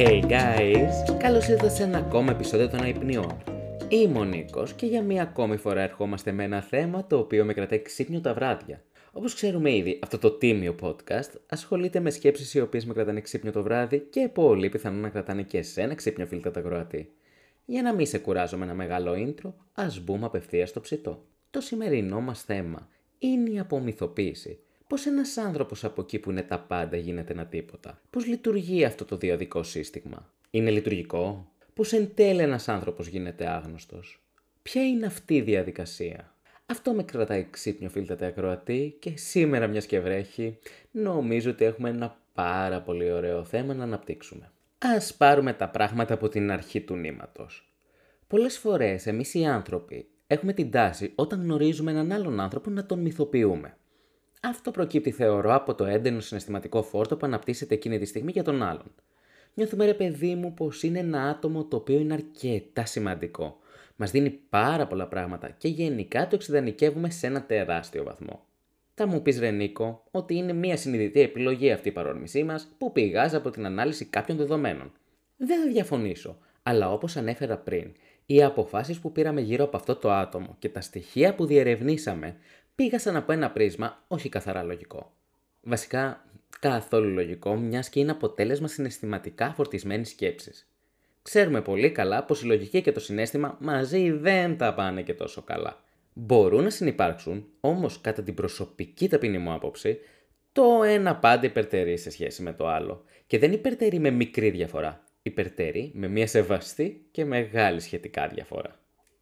Hey guys! Καλώς ήρθατε σε ένα ακόμα επεισόδιο των Αϊπνιών. Είμαι ο Νίκος και για μία ακόμη φορά ερχόμαστε με ένα θέμα το οποίο με κρατάει ξύπνιο τα βράδια. Όπως ξέρουμε ήδη, αυτό το τίμιο podcast ασχολείται με σκέψεις οι οποίες με κρατάνε ξύπνιο το βράδυ και πολύ πιθανόν να κρατάνε και εσένα ξύπνιο φίλτα τα Κροατή. Για να μην σε κουράζω με ένα μεγάλο intro, ας μπούμε απευθείας στο ψητό. Το σημερινό μας θέμα είναι η απομυθοποίηση. Πώς ένας άνθρωπος από εκεί που είναι τα πάντα γίνεται ένα τίποτα; Πώς λειτουργεί αυτό το διαδικό σύστημα; Είναι λειτουργικό; Πώς εν τέλει ένας άνθρωπος γίνεται άγνωστος; Ποια είναι αυτή η διαδικασία; Αυτό με κρατάει ξύπνιο φίλτατε ακροατή και σήμερα μιας και βρέχει νομίζω ότι έχουμε ένα πάρα πολύ ωραίο θέμα να αναπτύξουμε. Ας πάρουμε τα πράγματα από την αρχή του νήματος. Πολλές φορές εμείς οι άνθρωποι έχουμε την τάση όταν γνωρίζουμε έναν άλλον άνθρωπο να τον μυθοποιούμε. Αυτό προκύπτει θεωρώ από το έντενο συναισθηματικό φόρτο που αναπτύσσεται εκείνη τη στιγμή για τον άλλον. Νιώθουμε ρε παιδί μου πως είναι ένα άτομο το οποίο είναι αρκετά σημαντικό. Μας δίνει πάρα πολλά πράγματα και γενικά το εξειδανικεύουμε σε ένα τεράστιο βαθμό. Θα μου πεις Ρενίκο ότι είναι μια συνειδητή επιλογή αυτή η παρόρμησή μας που πηγάζει από την ανάλυση κάποιων δεδομένων. Δεν θα διαφωνήσω, αλλά όπως ανέφερα πριν, οι αποφάσεις που πήραμε γύρω από αυτό το άτομο και τα στοιχεία που διερευνήσαμε πήγασαν από ένα πρίσμα όχι καθαρά λογικό. Βασικά, καθόλου λογικό, μιας και είναι αποτέλεσμα συναισθηματικά φορτισμένης σκέψης. Ξέρουμε πολύ καλά πως η λογική και το συνέστημα μαζί δεν τα πάνε και τόσο καλά. Μπορούν να συνεπάρξουν, όμως κατά την προσωπική ταπεινή μου άποψη, το ένα πάντα υπερτερεί σε σχέση με το άλλο. Και δεν υπερτερεί με μικρή διαφορά. Υπερτερεί με μια σεβαστή και μεγάλη σχετικά διαφορά.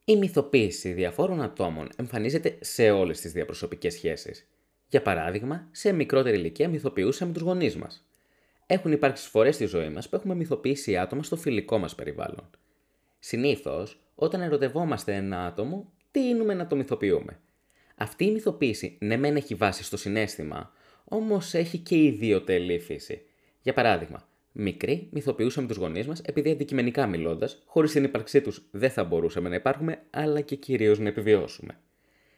Η μυθοποίηση διαφόρων ατόμων εμφανίζεται σε όλες τις διαπροσωπικές σχέσεις. Για παράδειγμα, σε μικρότερη ηλικία μυθοποιούσαμε τους γονείς μας. Έχουν υπάρξει φορές στη ζωή μας που έχουμε μυθοποιήσει άτομα στο φιλικό μας περιβάλλον. Συνήθως, όταν ερωτευόμαστε ένα άτομο, τείνουμε να το μυθοποιούμε. Αυτή η μυθοποίηση ναι μεν έχει βάση στο συνέστημα, όμως έχει και ιδιωτελή φύση. Για παράδειγμα, μικροί μυθοποιούσαμε τους γονείς μας επειδή αντικειμενικά μιλώντας, χωρίς την ύπαρξή τους δεν θα μπορούσαμε να υπάρχουμε, αλλά και κυρίως να επιβιώσουμε.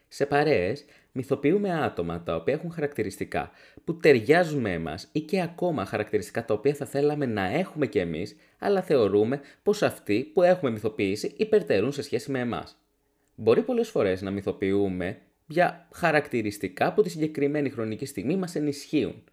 Σε παρέες, μυθοποιούμε άτομα τα οποία έχουν χαρακτηριστικά που ταιριάζουν με εμάς ή και ακόμα χαρακτηριστικά τα οποία θα θέλαμε να έχουμε κι εμείς, αλλά θεωρούμε πως αυτοί που έχουμε μυθοποιήσει υπερτερούν σε σχέση με εμάς μπορεί πολλές φορές να μυθοποιούμε για χαρακτηριστικά που τη συγκεκριμένη χρονική στιγμή μας ενισχύουν.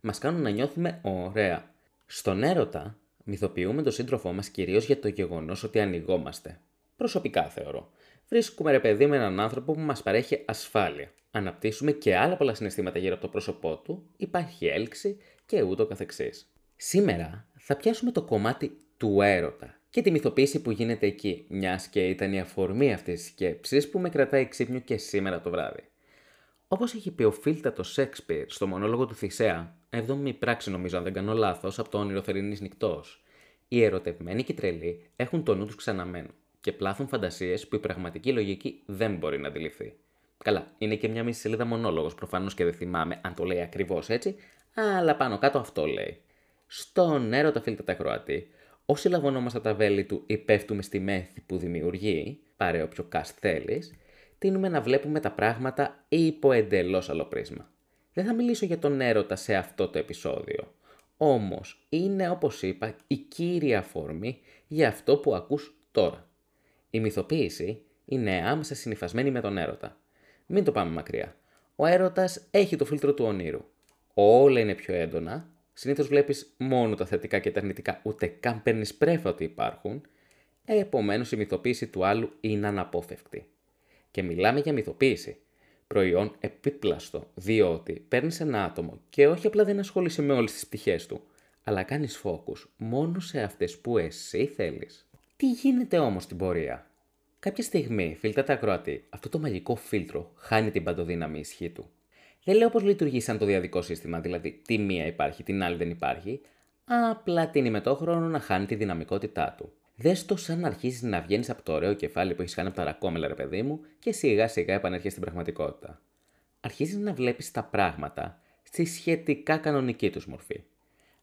Μας κάνουν να νιώθουμε ωραία. Στον έρωτα, μυθοποιούμε τον σύντροφό μας κυρίως για το γεγονός ότι ανοιγόμαστε. Προσωπικά θεωρώ. Βρίσκουμε ρε παιδί με έναν άνθρωπο που μας παρέχει ασφάλεια. Αναπτύσσουμε και άλλα πολλά συναισθήματα γύρω από το πρόσωπό του, υπάρχει έλξη και ούτω καθεξής. Σήμερα θα πιάσουμε το κομμάτι του έρωτα και τη μυθοποίηση που γίνεται εκεί, μιας και ήταν η αφορμή αυτής της σκέψης που με κρατάει ξύπνιο και σήμερα το βράδυ. Όπως έχει πει ο φίλτατος Σέξπιρ στο μονόλογο του Θησέα, 7η πράξη νομίζω αν δεν κάνω λάθος, από το όνειρο θερινής νυχτός, οι ερωτευμένοι και οι τρελοί έχουν το νου τους ξαναμένο και πλάθουν φαντασίες που η πραγματική λογική δεν μπορεί να αντιληφθεί. Καλά, είναι και μια μισή σελίδα μονόλογος προφανώς και δεν θυμάμαι αν το λέει ακριβώς έτσι, αλλά πάνω κάτω αυτό λέει. Στον έρωτα φίλτατα Κροατή, Όσοι λαγωνόμαστε τα βέλη του ή πέφτουμε στη μέθη που δημιουργεί, πάρε όποιο cast θέλεις, τείνουμε να βλέπουμε τα πράγματα υπό εντελώς άλλο πρίσμα. Δεν θα μιλήσω για τον έρωτα σε αυτό το επεισόδιο. Όμως είναι όπως είπα η κύρια αφορμή για αυτό που ακούς τώρα. Η μυθοποίηση είναι άμεσα συνειφασμένη με τον έρωτα. Μην το πάμε μακριά. Ο έρωτας έχει το φίλτρο του ονείρου. Όλα είναι πιο έντονα συνήθως βλέπεις μόνο τα θετικά και τα αρνητικά, ούτε καν παίρνεις πρέφα ότι υπάρχουν, επομένως η μυθοποίηση του άλλου είναι αναπόφευκτη. Και μιλάμε για μυθοποίηση. Προϊόν επίπλαστο, διότι παίρνεις ένα άτομο και όχι απλά δεν ασχολείσαι με όλες τις πτυχές του, αλλά κάνεις focus μόνο σε αυτές που εσύ θέλεις. Τι γίνεται όμως στην πορεία; Κάποια στιγμή, φίλτα τα ακροατή, αυτό το μαγικό φίλτρο χάνει την παντοδύναμη ισχύ του. Δεν λέω πώ λειτουργεί σαν το διαδικό σύστημα, δηλαδή τη μία υπάρχει, την άλλη δεν υπάρχει. Απλά τίνει με το χρόνο να χάνει τη δυναμικότητά του. Δες το σαν αρχίζεις να βγαίνεις από το ωραίο κεφάλι που έχεις κάνει από τα ρακόμελα, ρε παιδί μου, και σιγά σιγά επανέρχεσαι στην πραγματικότητα. Αρχίζεις να βλέπεις τα πράγματα στη σχετικά κανονική τους μορφή.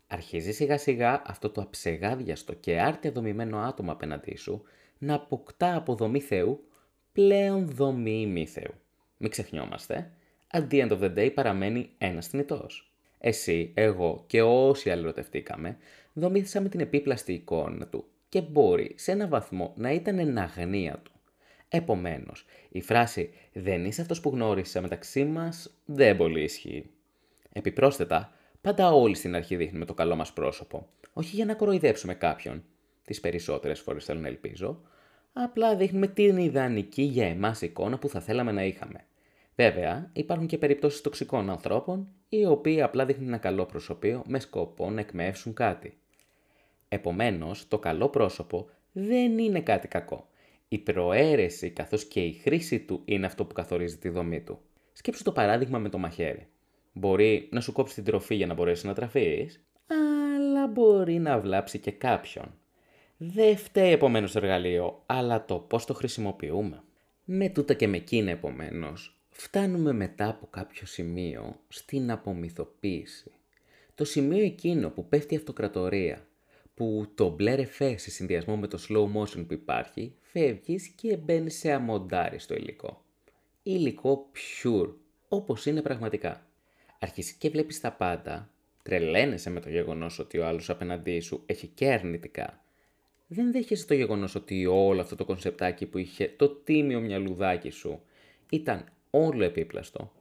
Αρχίζεις σιγά σιγά αυτό το αψεγάδιαστο και άρτια δομημένο άτομο απέναντί σου να αποκτά από δομή Θεού πλέον δομή μη Θεού. Μην ξεχνιόμαστε, at the end of the day παραμένει ένας θνητός. Εσύ, εγώ και όσοι άλλοι ερωτευτήκαμε, δομήθησαμε την επίπλαστη εικόνα του και μπορεί σε ένα βαθμό να ήταν εν αγνία του. Επομένως, η φράση «δεν είσαι αυτός που γνώρισα μεταξύ μας» δεν πολύ ισχύει. Επιπρόσθετα, πάντα όλοι στην αρχή δείχνουμε το καλό μας πρόσωπο. Όχι για να κοροϊδέψουμε κάποιον, τις περισσότερες φορές θέλω να ελπίζω, απλά δείχνουμε την ιδανική για εμάς εικόνα που θα θέλαμε να είχαμε. Βέβαια, υπάρχουν και περιπτώσεις τοξικών ανθρώπων, οι οποίοι απλά δείχνουν ένα καλό προσωπείο με σκοπό να εκμεύσουν κάτι. Επομένως, το καλό πρόσωπο δεν είναι κάτι κακό. Η προαίρεση καθώς και η χρήση του είναι αυτό που καθορίζει τη δομή του. Σκέψου το παράδειγμα με το μαχαίρι. Μπορεί να σου κόψει την τροφή για να μπορέσεις να τραφείς, αλλά μπορεί να βλάψει και κάποιον. Δεν φταίει επομένως το εργαλείο, αλλά το πώς το χρησιμοποιούμε. Με τούτα και με εκείνα επομένως, φτάνουμε μετά από κάποιο σημείο στην απομυθοποίηση. Το σημείο εκείνο που πέφτει η αυτοκρατορία, που το μπλε ρεφέ σε συνδυασμό με το slow motion που υπάρχει, φεύγεις και μπαίνεις σε αμοντάριστο υλικό. Υλικό pure, όπως είναι πραγματικά. Αρχίζεις και βλέπεις τα πάντα, τρελαίνεσαι με το γεγονός ότι ο άλλος απέναντί σου έχει και αρνητικά. Δεν δέχεσαι το γεγονός ότι όλο αυτό το κονσεπτάκι που είχε το τίμιο μυαλουδάκι σου ήταν όλο επίπλαστο.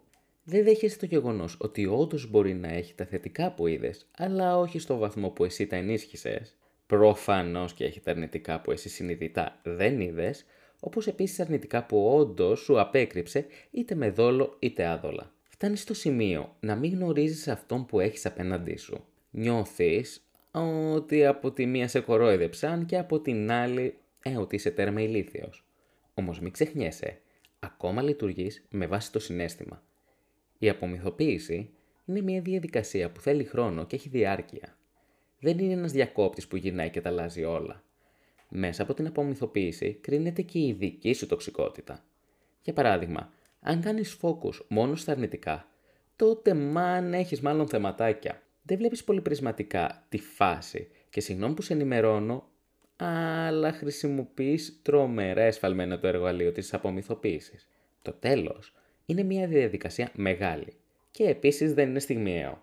Δεν δέχεσαι το γεγονός ότι όντως μπορεί να έχει τα θετικά που είδες, αλλά όχι στο βαθμό που εσύ τα ενίσχυσες. Προφανώς και έχει τα αρνητικά που εσύ συνειδητά δεν είδες, όπως επίσης αρνητικά που όντως σου απέκρυψε είτε με δόλο είτε άδολα. Φτάνει στο σημείο να μην γνωρίζεις αυτόν που έχεις απέναντί σου. Νιώθεις ότι από τη μία σε κορόιδεψαν και από την άλλη ε, ότι είσαι τέρμα ηλίθιος. Όμως μην ξεχνιέσαι, ακόμα λειτουργείς με βάση το συνέστημα. Η απομυθοποίηση είναι μια διαδικασία που θέλει χρόνο και έχει διάρκεια. Δεν είναι ένας διακόπτης που γυρνάει και τα αλλάζει όλα. Μέσα από την απομυθοποίηση κρίνεται και η δική σου τοξικότητα. Για παράδειγμα, αν κάνεις focus μόνο στα αρνητικά, τότε μαν έχεις μάλλον θεματάκια. Δεν βλέπεις πολύ πρισματικά τη φάση και συγγνώμη που σε ενημερώνω, αλλά χρησιμοποιείς τρομερά εσφαλμένο το εργαλείο της απομυθοποίησης. Το τέλος είναι μια διαδικασία μεγάλη και επίσης δεν είναι στιγμιαίο.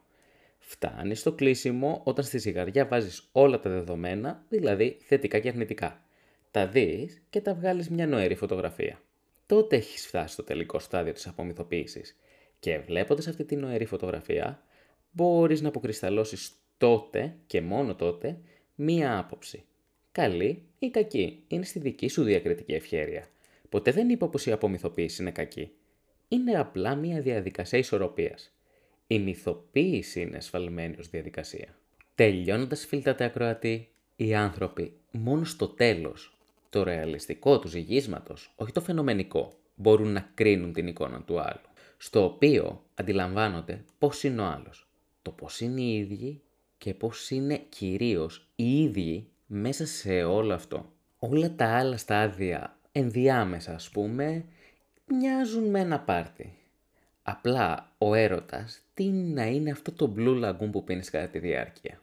Φτάνεις στο κλείσιμο όταν στη ζυγαριά βάζεις όλα τα δεδομένα, δηλαδή θετικά και αρνητικά. Τα δεις και τα βγάλεις μια νοερή φωτογραφία. Τότε έχεις φτάσει στο τελικό στάδιο της απομυθοποίησης και βλέποντας αυτή την νοερή φωτογραφία μπορείς να αποκρισταλώσεις τότε και μόνο τότε μία άποψη. Καλή ή κακή, είναι στη δική σου διακριτική ευχέρεια. Ποτέ δεν είπα πως η απομυθοποίηση είναι κακή είναι απλά μια διαδικασία ισορροπίας. Η μυθοποίηση είναι ασφαλμένη ως διαδικασία. Τελειώνοντας φίλτατε ακροατή, οι άνθρωποι μόνο στο τέλος, το ρεαλιστικό του ζυγίσματος, όχι το φαινομενικό, μπορούν να κρίνουν την εικόνα του άλλου, στο οποίο αντιλαμβάνονται πώς είναι ο άλλος, το πώς είναι οι ίδιοι και πώς είναι κυρίως οι ίδιοι μέσα σε όλο αυτό. Όλα τα άλλα στάδια ενδιάμεσα ας πούμε μοιάζουν με ένα πάρτι. Απλά ο έρωτας τι να είναι αυτό το blue lagoon που πίνεις κατά τη διάρκεια.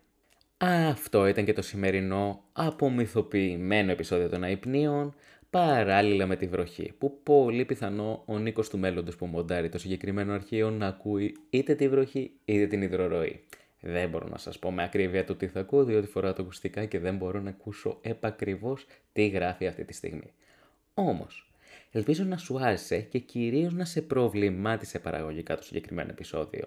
Αυτό ήταν και το σημερινό απομυθοποιημένο επεισόδιο των αϊπνίων, παράλληλα με τη βροχή, που πολύ πιθανό ο Νίκος του μέλλοντος που μοντάρει το συγκεκριμένο αρχείο να ακούει είτε τη βροχή είτε την υδροροή. Δεν μπορώ να σας πω με ακρίβεια το τι θα ακούω, διότι φοράω το ακουστικά και δεν μπορώ να ακούσω επακριβώς τι γράφει αυτή τη στιγμή. Όμως, Ελπίζω να σου άρεσε και κυρίως να σε προβλημάτισε παραγωγικά το συγκεκριμένο επεισόδιο.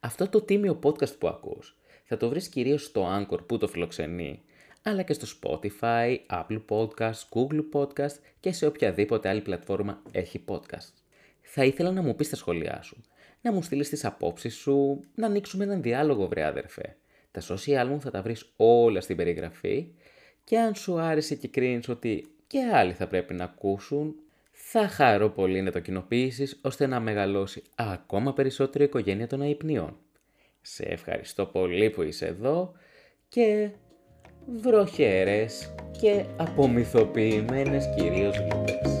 Αυτό το τίμιο podcast που ακούς θα το βρεις κυρίως στο Anchor που το φιλοξενεί, αλλά και στο Spotify, Apple Podcast, Google Podcast και σε οποιαδήποτε άλλη πλατφόρμα έχει podcast. Θα ήθελα να μου πεις τα σχόλιά σου, να μου στείλεις τις απόψεις σου, να ανοίξουμε έναν διάλογο βρε αδερφέ. Τα social μου θα τα βρεις όλα στην περιγραφή και αν σου άρεσε και κρίνεις ότι και άλλοι θα πρέπει να ακούσουν, θα χαρώ πολύ να το κοινοποιήσεις ώστε να μεγαλώσει ακόμα περισσότερο η οικογένεια των αϊπνιών. Σε ευχαριστώ πολύ που είσαι εδώ και βροχέρες και απομυθοποιημένες κυρίως λύπες.